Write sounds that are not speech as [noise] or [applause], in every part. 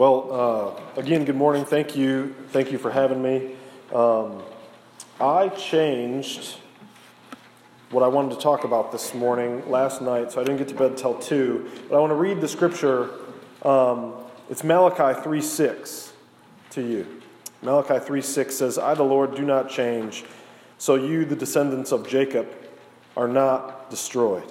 Well, uh, again, good morning. Thank you. Thank you for having me. Um, I changed what I wanted to talk about this morning last night, so I didn't get to bed till 2. But I want to read the scripture. Um, it's Malachi 3 6 to you. Malachi 3 6 says, I, the Lord, do not change, so you, the descendants of Jacob, are not destroyed.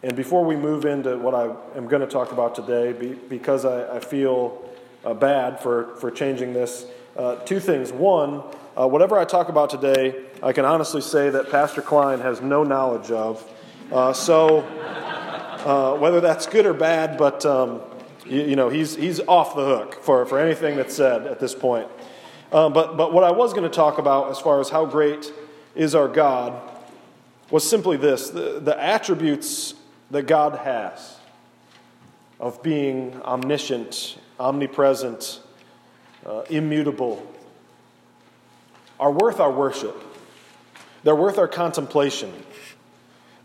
And before we move into what I am going to talk about today, because I, I feel uh, bad for, for changing this, uh, two things. One, uh, whatever I talk about today, I can honestly say that Pastor Klein has no knowledge of. Uh, so, uh, whether that's good or bad, but um, you, you, know, he's, he's off the hook for, for anything that's said at this point. Um, but, but what I was going to talk about, as far as how great is our God, was simply this the, the attributes that God has of being omniscient, omnipresent, uh, immutable are worth our worship. They're worth our contemplation.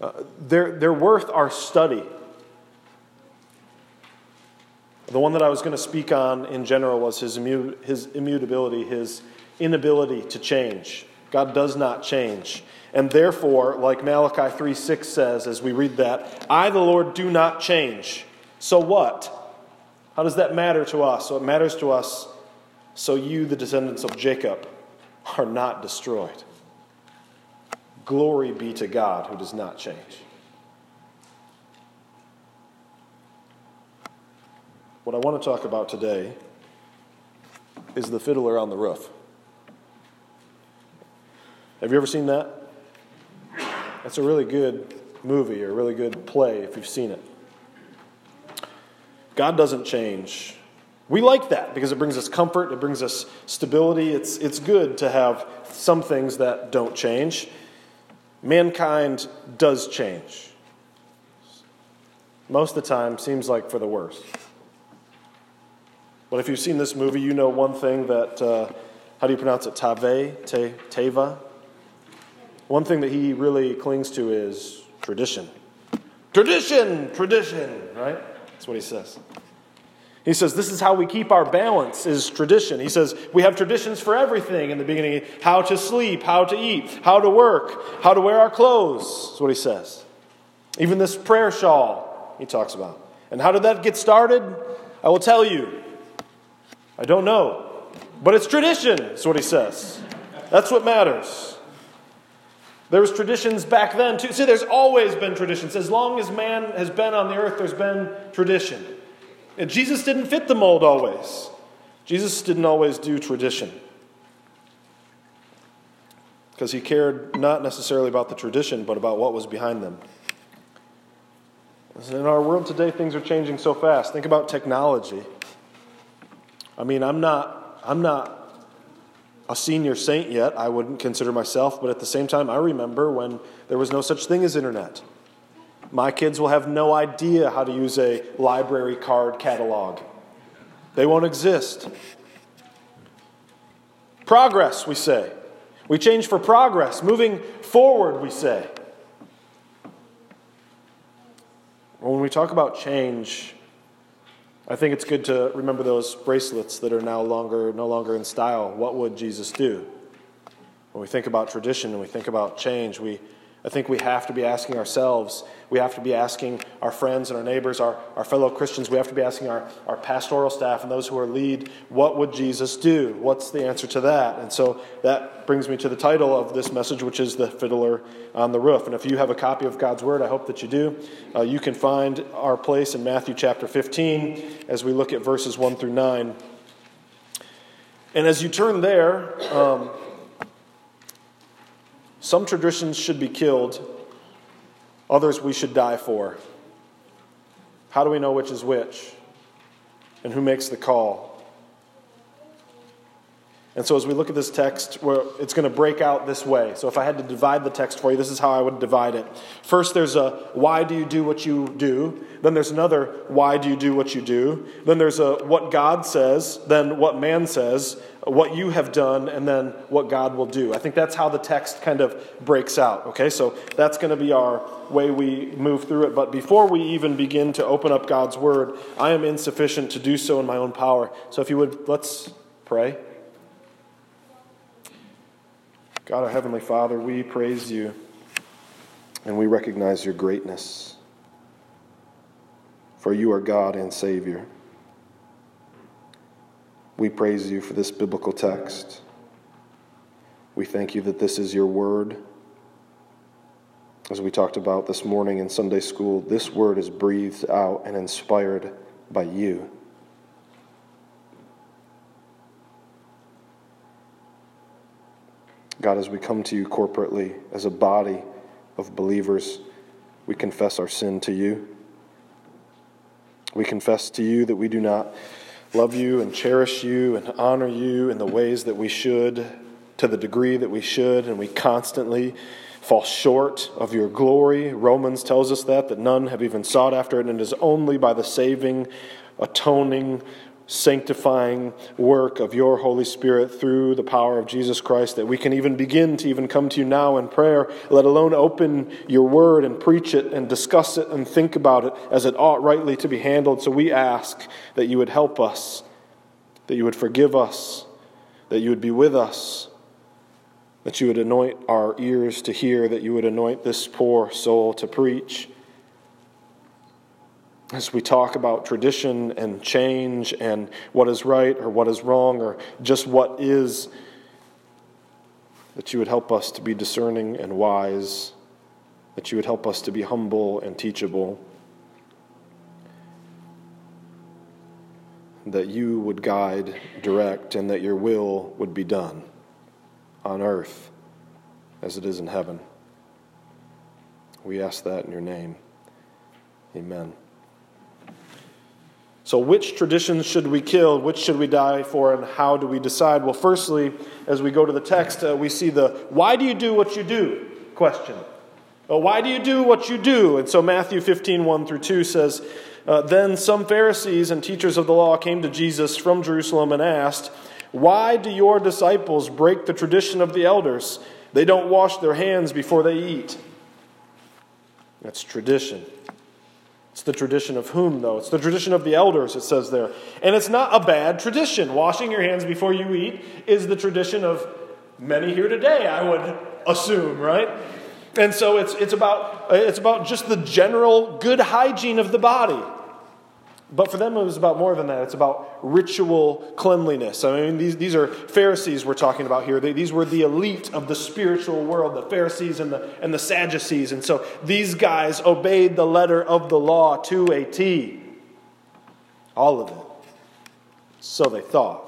Uh, they're, they're worth our study. The one that I was going to speak on in general was his, immu- his immutability, his inability to change. God does not change. And therefore, like Malachi 3 6 says as we read that, I, the Lord, do not change. So what? How does that matter to us? So it matters to us so you, the descendants of Jacob, are not destroyed. Glory be to God who does not change. What I want to talk about today is the fiddler on the roof. Have you ever seen that? That's a really good movie or a really good play if you've seen it. God doesn't change. We like that because it brings us comfort, it brings us stability. It's, it's good to have some things that don't change. Mankind does change. Most of the time, seems like for the worse. But if you've seen this movie, you know one thing that, uh, how do you pronounce it? Tave? Te, teva? One thing that he really clings to is tradition. Tradition, tradition, right? That's what he says. He says, This is how we keep our balance, is tradition. He says, We have traditions for everything in the beginning how to sleep, how to eat, how to work, how to wear our clothes. That's what he says. Even this prayer shawl, he talks about. And how did that get started? I will tell you. I don't know. But it's tradition, that's what he says. That's what matters. There was traditions back then too. See, there's always been traditions. As long as man has been on the earth, there's been tradition. And Jesus didn't fit the mold always. Jesus didn't always do tradition. Because he cared not necessarily about the tradition, but about what was behind them. In our world today, things are changing so fast. Think about technology. I mean, I'm not, I'm not a senior saint yet, I wouldn't consider myself, but at the same time, I remember when there was no such thing as internet. My kids will have no idea how to use a library card catalog, they won't exist. Progress, we say. We change for progress. Moving forward, we say. When we talk about change, I think it's good to remember those bracelets that are now longer, no longer in style. What would Jesus do? When we think about tradition and we think about change, we, I think we have to be asking ourselves, we have to be asking our friends and our neighbors, our, our fellow Christians, we have to be asking our, our pastoral staff and those who are lead, what would Jesus do? What's the answer to that? And so that brings me to the title of this message, which is The Fiddler on the Roof. And if you have a copy of God's Word, I hope that you do. Uh, you can find our place in Matthew chapter 15 as we look at verses 1 through 9. And as you turn there, um, some traditions should be killed, others we should die for. How do we know which is which? And who makes the call? And so, as we look at this text, it's going to break out this way. So, if I had to divide the text for you, this is how I would divide it. First, there's a why do you do what you do? Then there's another why do you do what you do? Then there's a what God says, then what man says, what you have done, and then what God will do. I think that's how the text kind of breaks out. Okay, so that's going to be our way we move through it. But before we even begin to open up God's word, I am insufficient to do so in my own power. So, if you would, let's pray. God, our Heavenly Father, we praise you and we recognize your greatness. For you are God and Savior. We praise you for this biblical text. We thank you that this is your word. As we talked about this morning in Sunday school, this word is breathed out and inspired by you. God, as we come to you corporately as a body of believers, we confess our sin to you. We confess to you that we do not love you and cherish you and honor you in the ways that we should, to the degree that we should, and we constantly fall short of your glory. Romans tells us that, that none have even sought after it, and it is only by the saving, atoning, sanctifying work of your Holy Spirit through the power of Jesus Christ that we can even begin to even come to you now in prayer, let alone open your word and preach it and discuss it and think about it as it ought rightly to be handled. So we ask that you would help us, that you would forgive us, that you would be with us, that you would anoint our ears to hear, that you would anoint this poor soul to preach as we talk about tradition and change and what is right or what is wrong or just what is, that you would help us to be discerning and wise, that you would help us to be humble and teachable, that you would guide, direct, and that your will would be done on earth as it is in heaven. We ask that in your name. Amen. So, which traditions should we kill? Which should we die for? And how do we decide? Well, firstly, as we go to the text, uh, we see the why do you do what you do question. Well, why do you do what you do? And so, Matthew 15, 1 through 2 says, uh, Then some Pharisees and teachers of the law came to Jesus from Jerusalem and asked, Why do your disciples break the tradition of the elders? They don't wash their hands before they eat. That's tradition. It's the tradition of whom, though? It's the tradition of the elders, it says there. And it's not a bad tradition. Washing your hands before you eat is the tradition of many here today, I would assume, right? And so it's, it's, about, it's about just the general good hygiene of the body. But for them, it was about more than that. It's about ritual cleanliness. I mean, these, these are Pharisees we're talking about here. They, these were the elite of the spiritual world, the Pharisees and the, and the Sadducees. And so these guys obeyed the letter of the law to a T. All of it. So they thought.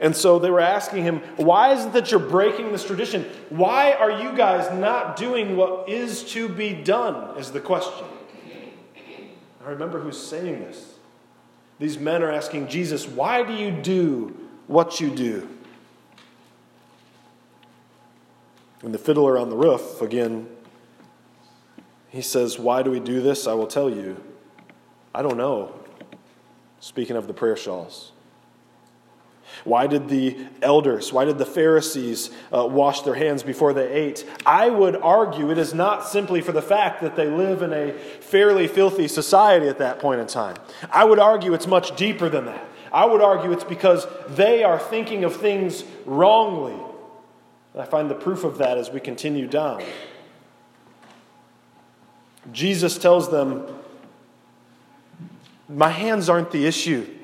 And so they were asking him, Why is it that you're breaking this tradition? Why are you guys not doing what is to be done? Is the question. I remember who's saying this. These men are asking Jesus, Why do you do what you do? And the fiddler on the roof, again, he says, Why do we do this? I will tell you. I don't know. Speaking of the prayer shawls. Why did the elders, why did the Pharisees uh, wash their hands before they ate? I would argue it is not simply for the fact that they live in a fairly filthy society at that point in time. I would argue it's much deeper than that. I would argue it's because they are thinking of things wrongly. And I find the proof of that as we continue down. Jesus tells them, My hands aren't the issue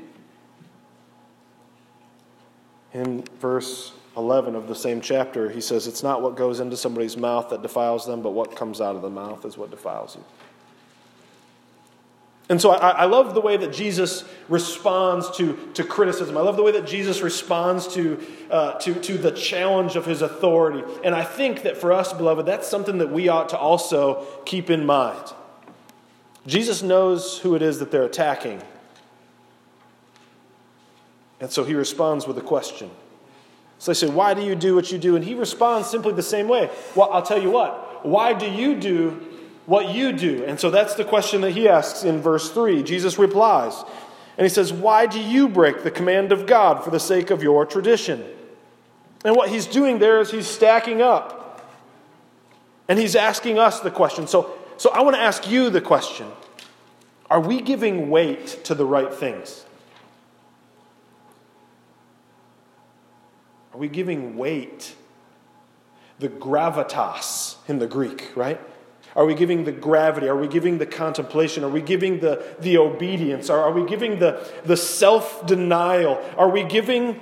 in verse 11 of the same chapter, he says, It's not what goes into somebody's mouth that defiles them, but what comes out of the mouth is what defiles you. And so I, I, love the way that Jesus responds to, to criticism. I love the way that Jesus responds to, uh, to, to the challenge of his authority. And I think that for us, beloved, that's something that we ought to also keep in mind. Jesus knows who it is that they're attacking. And so he responds with a question So they say, Why do you do what you do? And he responds simply the same way. Well, I'll tell you what. Why do you do what you do? And so that's the question that he asks in verse 3. Jesus replies, and he says, Why do you break the command of God for the sake of your tradition? And what he's doing there is he's stacking up. And he's asking us the question. So, so I want to ask you the question Are we giving weight to the right things? Are we giving weight? The gravitas in the Greek, right? Are we giving the gravity? Are we giving the contemplation? Are we giving the, the obedience? Are, are we giving the, the self denial? Are we giving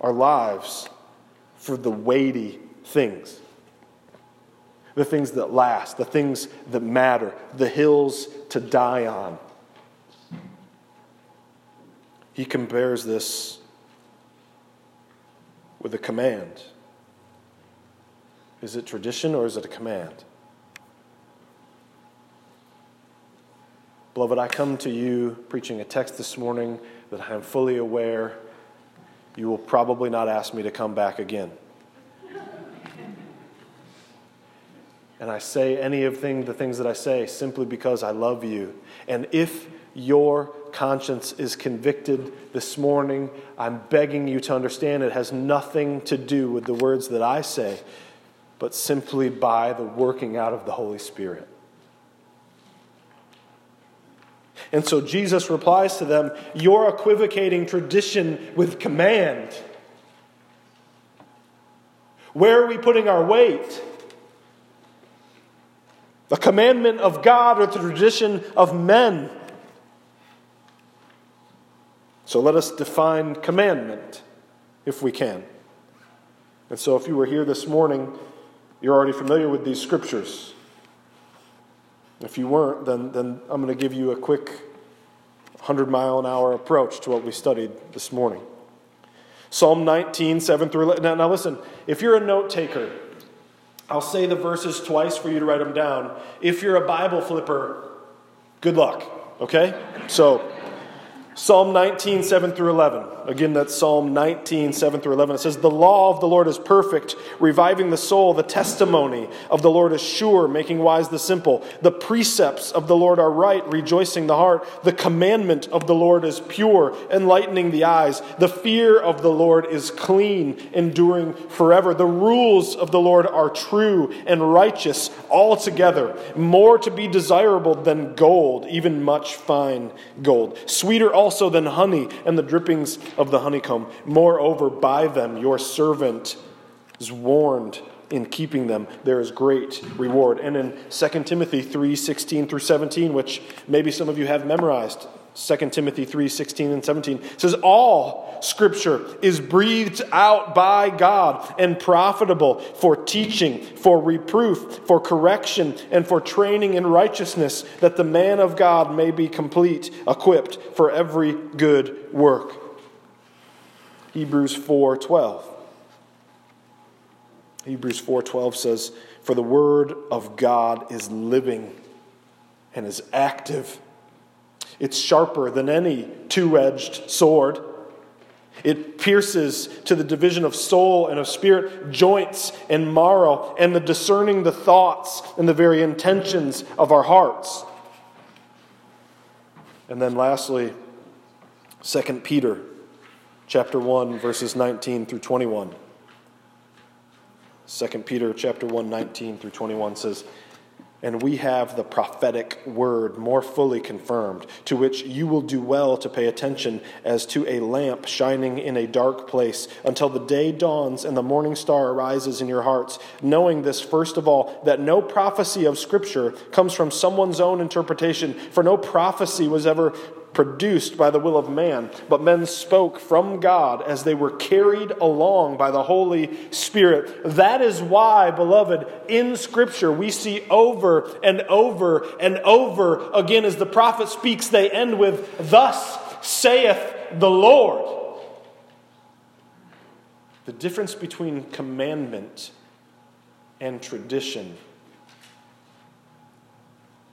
our lives for the weighty things? The things that last, the things that matter, the hills to die on. He compares this with a command. Is it tradition or is it a command? Beloved, I come to you preaching a text this morning that I am fully aware you will probably not ask me to come back again. and I say any of thing, the things that I say simply because I love you. And if your conscience is convicted this morning, I'm begging you to understand it has nothing to do with the words that I say but simply by the working out of the Holy Spirit. And so Jesus replies to them, You're equivocating tradition with command. Where are we putting our weight? The commandment of God or the tradition of men? So let us define commandment if we can. And so if you were here this morning, you're already familiar with these scriptures. If you weren't, then, then I'm going to give you a quick 100 mile an hour approach to what we studied this morning. Psalm 19, 7 through 11. Now, now listen, if you're a note taker, I'll say the verses twice for you to write them down. If you're a Bible flipper, good luck, okay? So Psalm 19, 7 through 11. Again, that's Psalm 19, 7 through 11. It says, The law of the Lord is perfect, reviving the soul. The testimony of the Lord is sure, making wise the simple. The precepts of the Lord are right, rejoicing the heart. The commandment of the Lord is pure, enlightening the eyes. The fear of the Lord is clean, enduring forever. The rules of the Lord are true and righteous altogether, more to be desirable than gold, even much fine gold. Sweeter also than honey and the drippings of the honeycomb. Moreover, by them your servant is warned in keeping them there is great reward and in 2 timothy 3 16 through 17 which maybe some of you have memorized 2 Timothy 3 16 and 17 says, All scripture is breathed out by God and profitable for teaching, for reproof, for correction, and for training in righteousness, that the man of God may be complete, equipped for every good work. Hebrews 4 12. Hebrews 4:12 says, "For the word of God is living and is active it's sharper than any two edged sword. It pierces to the division of soul and of spirit, joints and marrow, and the discerning the thoughts and the very intentions of our hearts. And then lastly, 2 Peter chapter 1 verses 19 through 21. 2 Peter chapter 1 19 through 21 says, and we have the prophetic word more fully confirmed, to which you will do well to pay attention as to a lamp shining in a dark place until the day dawns and the morning star arises in your hearts, knowing this, first of all, that no prophecy of Scripture comes from someone's own interpretation, for no prophecy was ever produced by the will of man, but men spoke from God as they were carried along by the Holy Spirit. That is why, beloved, in Scripture we see over and over and over again as the prophet speaks, they end with, Thus saith the Lord. The difference between commandment and tradition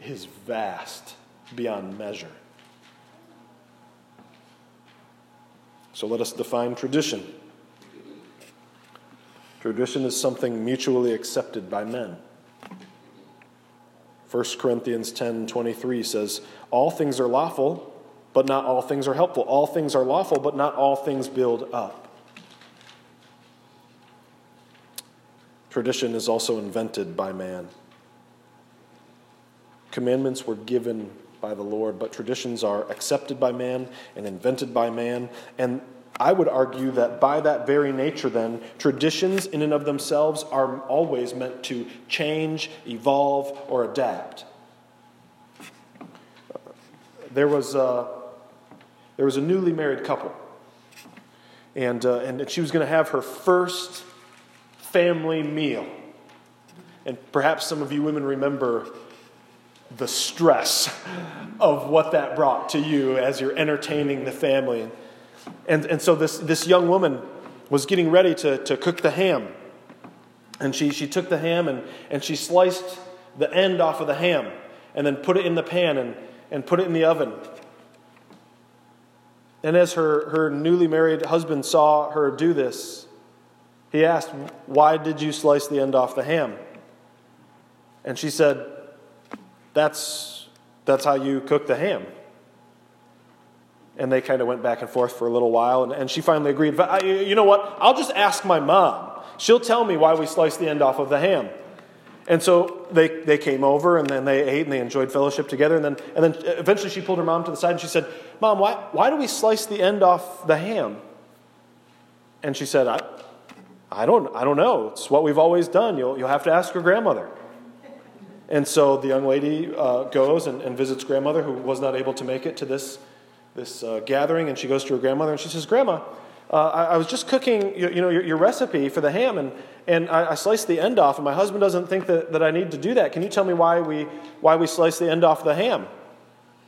is vast beyond measure. So let us define tradition. Tradition is something mutually accepted by men. 1 Corinthians 10:23 says, "All things are lawful, but not all things are helpful. All things are lawful, but not all things build up." Tradition is also invented by man. Commandments were given by the Lord, but traditions are accepted by man and invented by man. And I would argue that by that very nature, then, traditions in and of themselves are always meant to change, evolve, or adapt. There was a, there was a newly married couple, and, uh, and she was going to have her first family meal. And perhaps some of you women remember the stress of what that brought to you as you're entertaining the family. And, and so this, this young woman was getting ready to, to cook the ham. And she, she took the ham and, and she sliced the end off of the ham and then put it in the pan and, and put it in the oven. And as her, her newly married husband saw her do this, he asked, Why did you slice the end off the ham? And she said, That's, that's how you cook the ham. And they kind of went back and forth for a little while, and, and she finally agreed. You know what? I'll just ask my mom. She'll tell me why we sliced the end off of the ham. And so they, they came over and then they ate and they enjoyed fellowship together. And then, and then eventually she pulled her mom to the side and she said, Mom, why, why do we slice the end off the ham? And she said, I, I, don't, I don't know. It's what we've always done. You'll, you'll have to ask your grandmother. And so the young lady uh, goes and, and visits grandmother who was not able to make it to this this uh, gathering, and she goes to her grandmother and she says, Grandma, uh, I, I, was just cooking you, you know, your, your, recipe for the ham, and, and I, I, sliced the end off, and my husband doesn't think that, that I need to do that. Can you tell me why we, why we sliced the end off the ham?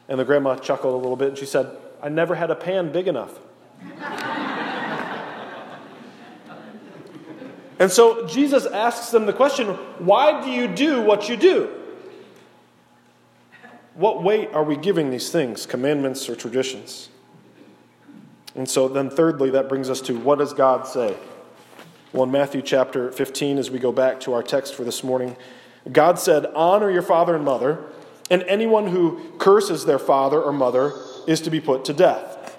And the grandma chuckled a little bit, and she said, I never had a pan big enough. And so Jesus asks them the question, Why do you do what you do? what weight are we giving these things, commandments or traditions? And so then, thirdly, that brings us to what does God say? Well, in Matthew chapter 15, as we go back to our text for this morning, God said, Honor your father and mother, and anyone who curses their father or mother is to be put to death.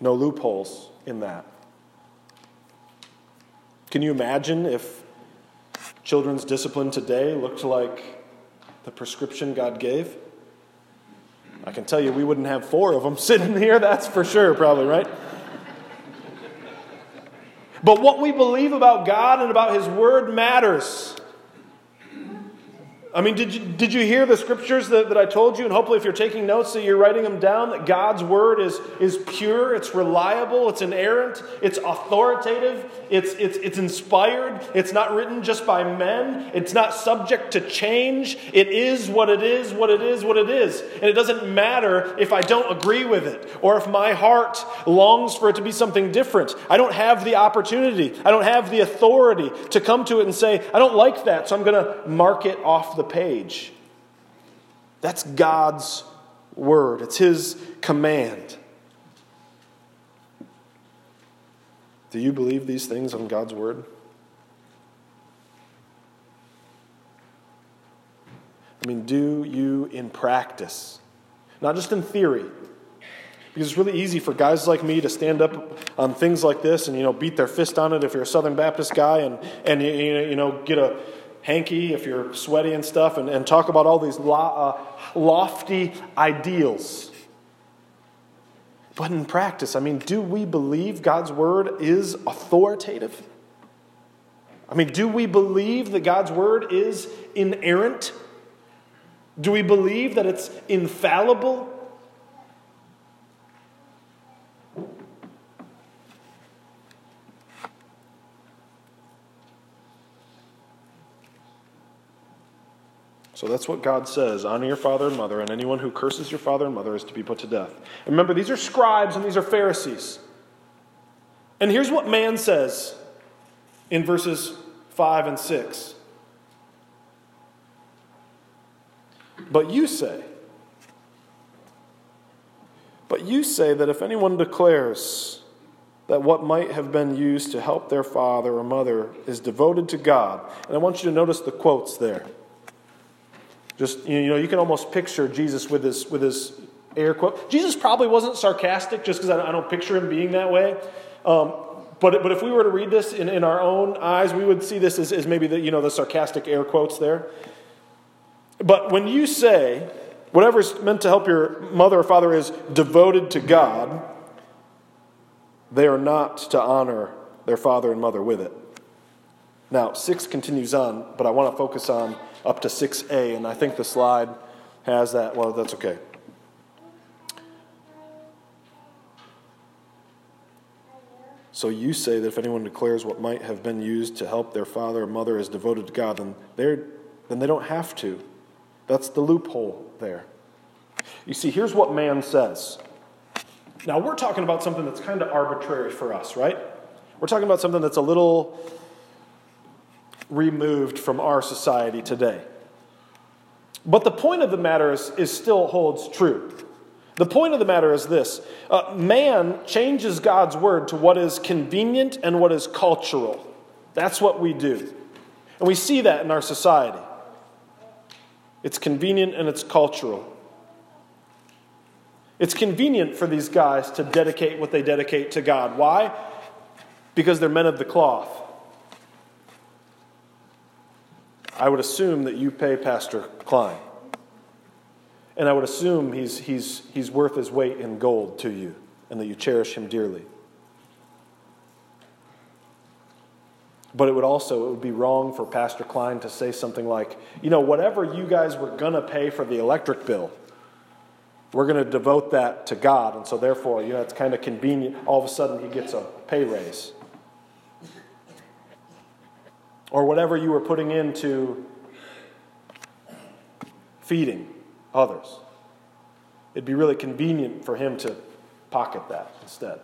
No loopholes in that. Can you imagine if children's discipline today looked like the prescription God gave? I can tell you we wouldn't have four of them [laughs] sitting here, that's for sure, probably, right? But what we believe about God and about His Word matters. I mean, did you, did you hear the scriptures that, that I told you? And hopefully, if you're taking notes, that you're writing them down, that God's word is, is pure, it's reliable, it's inerrant, it's authoritative, it's, it's, it's inspired, it's not written just by men, it's not subject to change. It is what it is, what it is, what it is. And it doesn't matter if I don't agree with it or if my heart longs for it to be something different. I don't have the opportunity, I don't have the authority to come to it and say, I don't like that, so I'm going to mark it off the page. That's God's word, it's His command. Do you believe these things on God's word? I mean, do you in practice? Not just in theory. Because it's really easy for guys like me to stand up on things like this and, you know, beat their fist on it if you're a Southern Baptist guy and, and you know, get a hanky if you're sweaty and stuff, and, and talk about all these lo- uh, lofty ideals. But in practice, I mean, do we believe God's word is authoritative? I mean, do we believe that God's word is inerrant? Do we believe that it's infallible? So that's what God says honor your father and mother, and anyone who curses your father and mother is to be put to death. And remember, these are scribes and these are Pharisees. And here's what man says in verses 5 and 6. But you say, But you say that if anyone declares that what might have been used to help their father or mother is devoted to God, and I want you to notice the quotes there. Just you know, you can almost picture Jesus with his with his air quote. Jesus probably wasn't sarcastic, just because I, don't picture him being that way. Um, but, but if we were to read this in, in our own eyes, we would see this as, as maybe the, you know, the sarcastic air quotes there. But when you say, whatever's meant to help your mother or father is devoted to God, they are not to honor their father and mother with it. Now, 6 continues on, but I want to focus on up to 6a, and I think the slide has that. Well, that's okay. So you say that if anyone declares what might have been used to help their father or mother is devoted to God, then, they're, then they don't have to. That's the loophole there. You see, here's what man says. Now, we're talking about something that's kind of arbitrary for us, right? We're talking about something that's a little removed from our society today. But the point of the matter is, is still holds true. The point of the matter is this uh, man changes God's word to what is convenient and what is cultural. That's what we do. And we see that in our society. It's convenient and it's cultural. It's convenient for these guys to dedicate what they dedicate to God. Why? Because they're men of the cloth. I would assume that you pay Pastor Klein. And I would assume he's, he's, he's worth his weight in gold to you and that you cherish him dearly. But it would also it would be wrong for Pastor Klein to say something like, you know, whatever you guys were going to pay for the electric bill, we're going to devote that to God. And so, therefore, you know, it's kind of convenient. All of a sudden, he gets a pay raise. Or whatever you were putting into feeding others. It'd be really convenient for him to pocket that instead.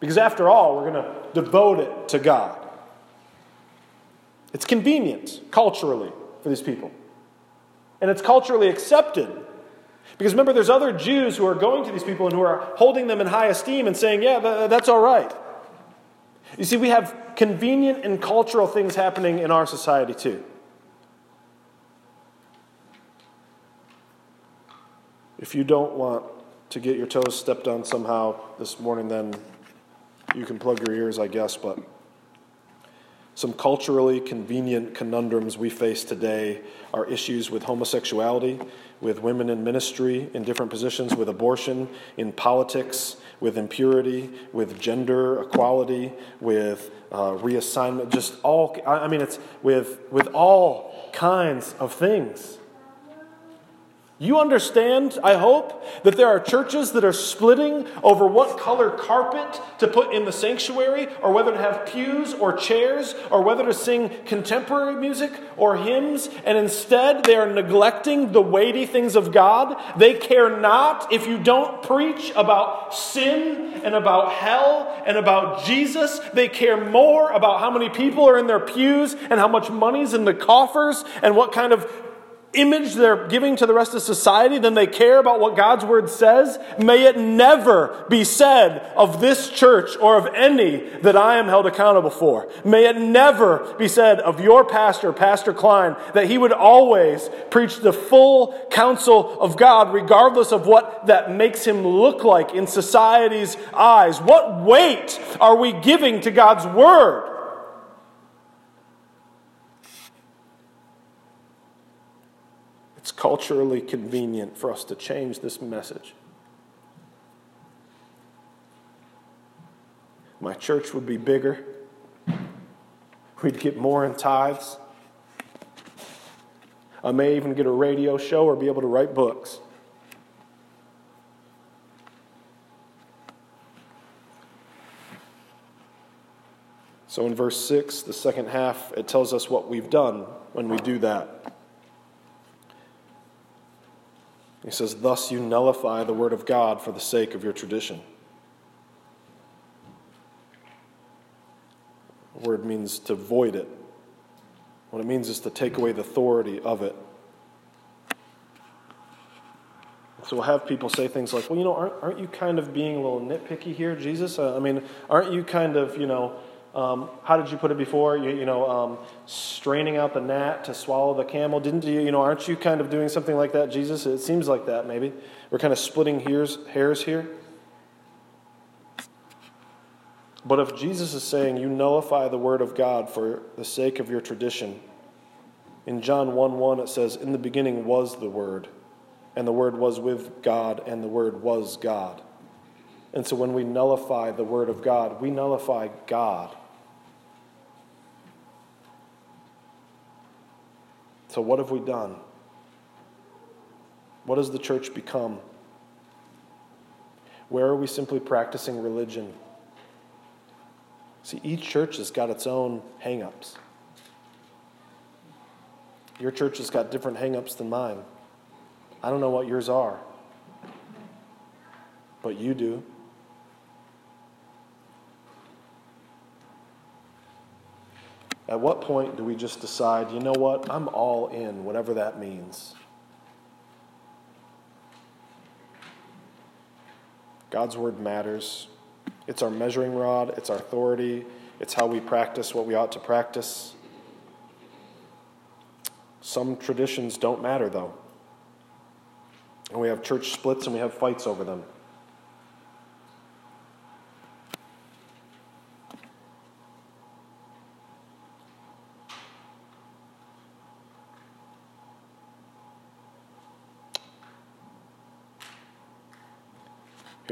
Because after all, we're going to devote it to God. It's convenient culturally for these people. And it's culturally accepted because remember, there's other Jews who are going to these people and who are holding them in high esteem and saying, yeah, that's all right. You see, we have convenient and cultural things happening in our society too. If you don't want to get your toes stepped on somehow this morning, then you can plug your ears, I guess, but some culturally convenient conundrums we face today are issues with homosexuality, with women in ministry in different positions, with abortion, in politics, with impurity, with gender equality, with uh, reassignment, just all, I mean, it's with, with all kinds of things. You understand, I hope, that there are churches that are splitting over what color carpet to put in the sanctuary, or whether to have pews or chairs, or whether to sing contemporary music or hymns, and instead they are neglecting the weighty things of God. They care not if you don't preach about sin and about hell and about Jesus. They care more about how many people are in their pews and how much money's in the coffers and what kind of image they're giving to the rest of society than they care about what God's word says, may it never be said of this church or of any that I am held accountable for. May it never be said of your pastor, Pastor Klein, that he would always preach the full counsel of God, regardless of what that makes him look like in society's eyes. What weight are we giving to God's word? Culturally convenient for us to change this message. My church would be bigger. We'd get more in tithes. I may even get a radio show or be able to write books. So in verse 6, the second half, it tells us what we've done when we do that. He says, Thus you nullify the word of God for the sake of your tradition. The word means to void it. What it means is to take away the authority of it. So we'll have people say things like, well, you know, aren't, aren't you kind of being a little nitpicky here, Jesus? Uh, I mean, aren't you kind of, you know, um, how did you put it before? You, you know, um, straining out the gnat to swallow the camel. Didn't you, you know, aren't you kind of doing something like that, Jesus? It seems like that, maybe. We're kind of splitting hairs, hairs here. But if Jesus is saying you nullify the word of God for the sake of your tradition, in John 1 1 it says, In the beginning was the Word, and the Word was with God, and the Word was God. And so when we nullify the Word of God, we nullify God. So, what have we done? What has the church become? Where are we simply practicing religion? See, each church has got its own hang ups. Your church has got different hang ups than mine. I don't know what yours are, but you do. At what point do we just decide, you know what, I'm all in, whatever that means? God's word matters. It's our measuring rod, it's our authority, it's how we practice what we ought to practice. Some traditions don't matter, though. And we have church splits and we have fights over them.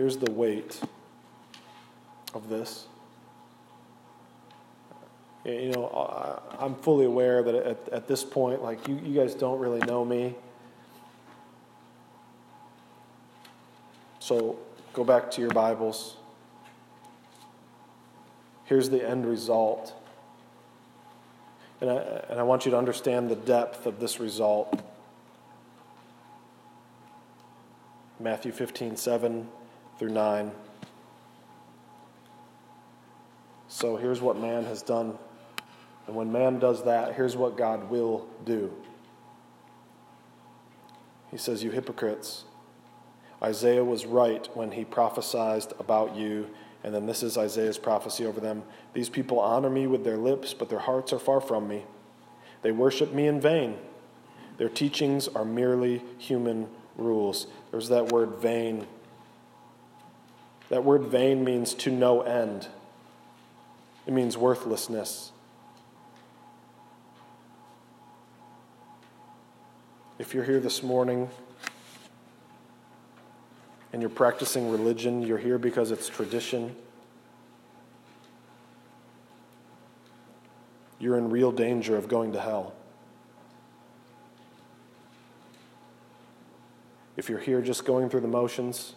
Here's the weight of this. You know, I'm fully aware that at, at this point, like, you, you guys don't really know me. So go back to your Bibles. Here's the end result. And I, and I want you to understand the depth of this result. Matthew 15, 7 through 9. So here's what man has done. And when man does that, here's what God will do. He says, You hypocrites, Isaiah was right when he prophesied about you. And then this is Isaiah's prophecy over them. These people honor me with their lips, but their hearts are far from me. They worship me in vain. Their teachings are merely human rules. There's that word vain that word vain means to no end, it means worthlessness. If you're here this morning and you're practicing religion, you're here because it's tradition. You're in real danger of going to hell. If you're here just going through the motions,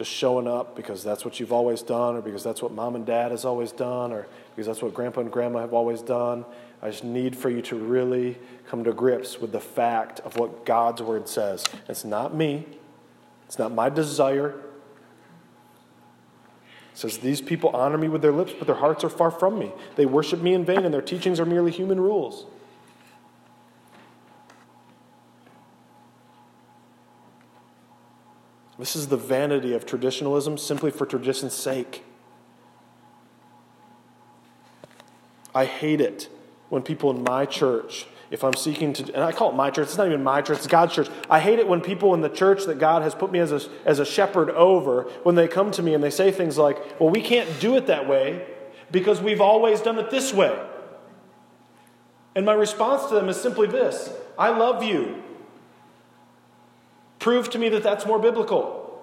just showing up because that's what you've always done, or because that's what mom and dad has always done, or because that's what grandpa and grandma have always done. I just need for you to really come to grips with the fact of what God's word says. It's not me, it's not my desire. It says, These people honor me with their lips, but their hearts are far from me. They worship me in vain, and their teachings are merely human rules. This is the vanity of traditionalism simply for tradition's sake. I hate it when people in my church, if I'm seeking to, and I call it my church, it's not even my church, it's God's church. I hate it when people in the church that God has put me as a, as a shepherd over, when they come to me and they say things like, well, we can't do it that way because we've always done it this way. And my response to them is simply this I love you. Prove to me that that's more biblical.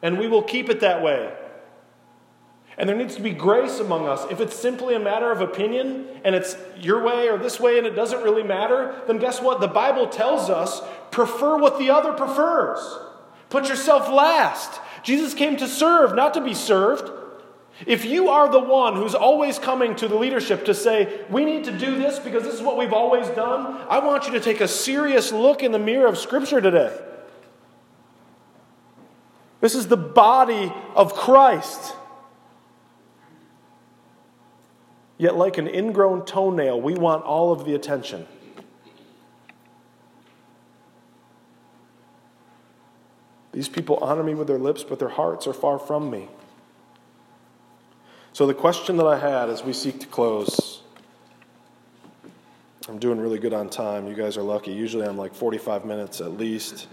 And we will keep it that way. And there needs to be grace among us. If it's simply a matter of opinion and it's your way or this way and it doesn't really matter, then guess what? The Bible tells us prefer what the other prefers. Put yourself last. Jesus came to serve, not to be served. If you are the one who's always coming to the leadership to say, we need to do this because this is what we've always done, I want you to take a serious look in the mirror of Scripture today. This is the body of Christ. Yet, like an ingrown toenail, we want all of the attention. These people honor me with their lips, but their hearts are far from me. So, the question that I had as we seek to close I'm doing really good on time. You guys are lucky. Usually I'm like 45 minutes at least.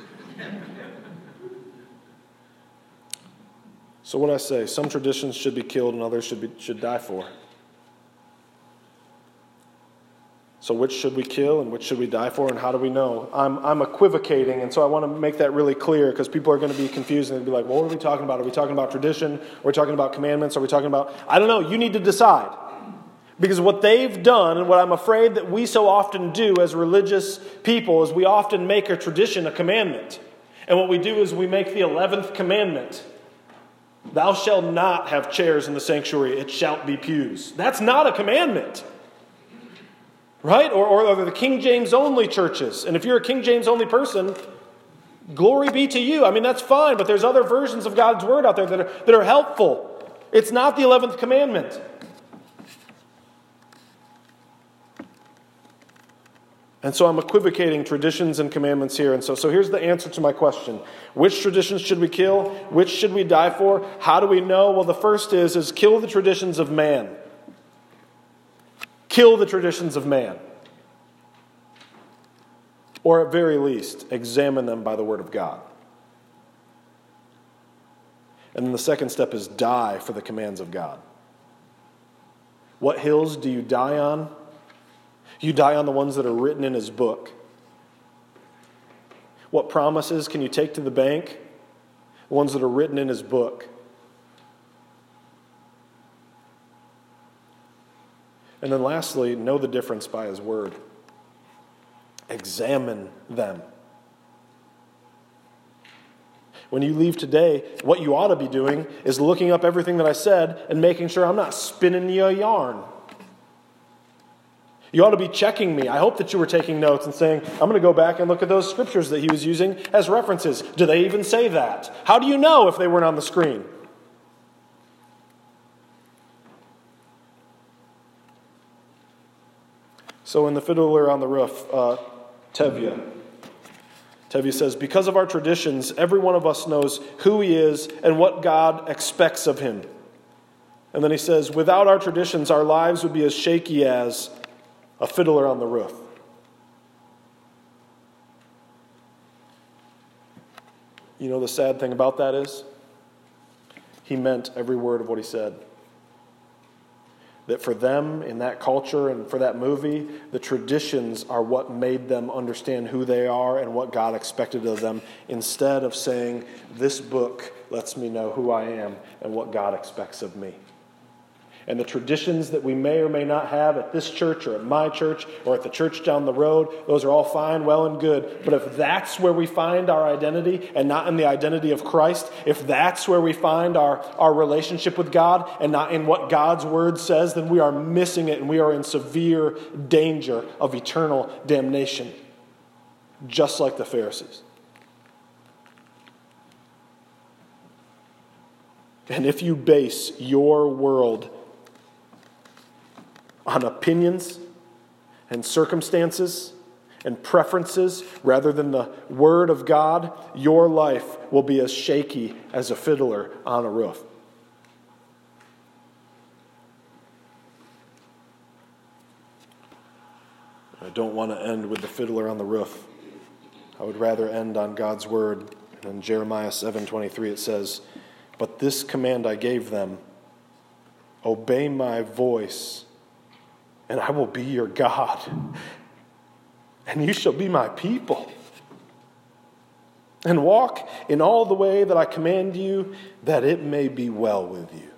So, what I say, some traditions should be killed and others should, be, should die for. So, which should we kill and which should we die for, and how do we know? I'm, I'm equivocating, and so I want to make that really clear because people are going to be confused and they'll be like, well, what are we talking about? Are we talking about tradition? Are we talking about commandments? Are we talking about. I don't know. You need to decide. Because what they've done, and what I'm afraid that we so often do as religious people, is we often make a tradition a commandment. And what we do is we make the 11th commandment Thou shalt not have chairs in the sanctuary, it shalt be pews. That's not a commandment right? Or, or, the King James only churches. And if you're a King James only person, glory be to you. I mean, that's fine, but there's other versions of God's word out there that are, that are helpful. It's not the 11th commandment. And so I'm equivocating traditions and commandments here. And so, so here's the answer to my question. Which traditions should we kill? Which should we die for? How do we know? Well, the first is, is kill the traditions of man kill the traditions of man. Or at very least, examine them by the Word of God. And then the second step is die for the commands of God. What hills do you die on? You die on the ones that are written in His book. What promises can you take to the bank? The ones that are written in His book. And then lastly, know the difference by his word. Examine them. When you leave today, what you ought to be doing is looking up everything that I said and making sure I'm not spinning you a yarn. You ought to be checking me. I hope that you were taking notes and saying, I'm going to go back and look at those scriptures that he was using as references. Do they even say that? How do you know if they weren't on the screen? So in the Fiddler on the Roof, uh, Tevye, Tevye says, Because of our traditions, every one of us knows who he is and what God expects of him. And then he says, Without our traditions, our lives would be as shaky as a fiddler on the roof. You know, the sad thing about that is, he meant every word of what he said. That for them in that culture and for that movie, the traditions are what made them understand who they are and what God expected of them, instead of saying, This book lets me know who I am and what God expects of me and the traditions that we may or may not have at this church or at my church or at the church down the road, those are all fine, well, and good. But if that's where we find our identity and not in the identity of Christ, if that's where we find our, our relationship with God and not in what God's word says, then we are missing it and we are in severe danger of eternal damnation, just like the Pharisees. And if you base your world on opinions and circumstances and preferences rather than the Word of God, your life will be as shaky as a fiddler on a roof. I don't want to end with the fiddler on the roof. I would rather end on God's word. In Jeremiah 7:23 it says, "But this command I gave them: Obey my voice and I will be your God, and you shall be my people. And walk in all the way that I command you, that it may be well with you.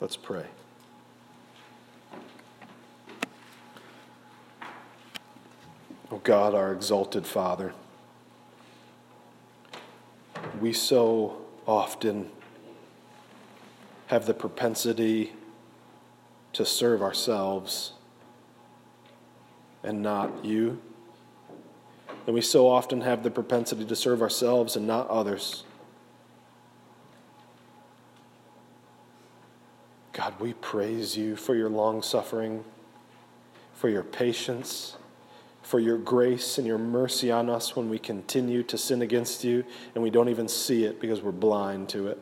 Let's pray. Oh God, our exalted Father we so often have the propensity to serve ourselves and not you. And we so often have the propensity to serve ourselves and not others. God, we praise you for your long suffering for your patience, for your grace and your mercy on us when we continue to sin against you and we don't even see it because we're blind to it.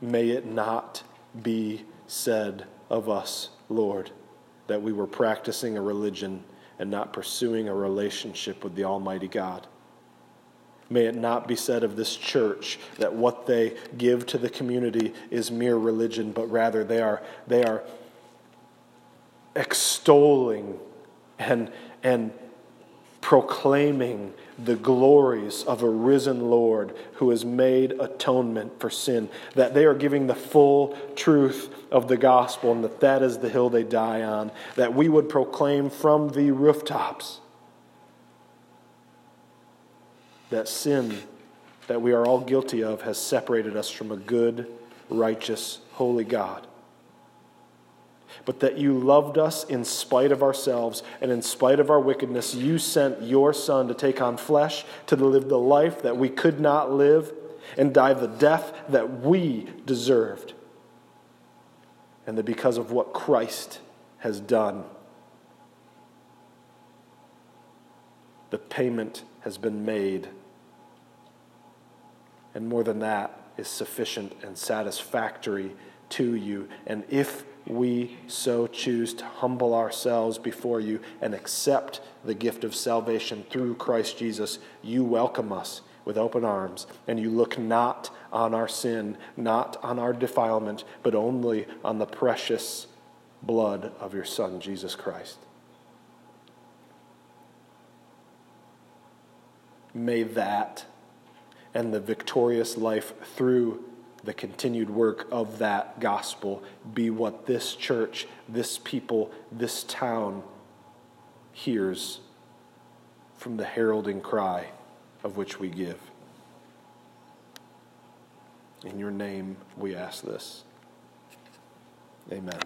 May it not be said of us, Lord, that we were practicing a religion and not pursuing a relationship with the Almighty God. May it not be said of this church that what they give to the community is mere religion, but rather they are, they are extolling and, and proclaiming the glories of a risen Lord who has made atonement for sin, that they are giving the full truth of the gospel, and that that is the hill they die on, that we would proclaim from the rooftops that sin that we are all guilty of has separated us from a good, righteous, holy God but that you loved us in spite of ourselves and in spite of our wickedness. You sent your Son to take on flesh, to live the life that we could not live, and die the death that we deserved. And that because of what Christ has done, the payment has been made. And more than that is sufficient and satisfactory to you. And if we so choose to humble ourselves before you and accept the gift of salvation through Christ Jesus, you welcome us with open arms, and you look not on our sin, not on our defilement, but only on the precious blood of your Son, Jesus Christ. May that and the victorious life through the continued work of that gospel be what this church, this people, this town hears from the heralding cry of which we give. In your name we ask this. Amen.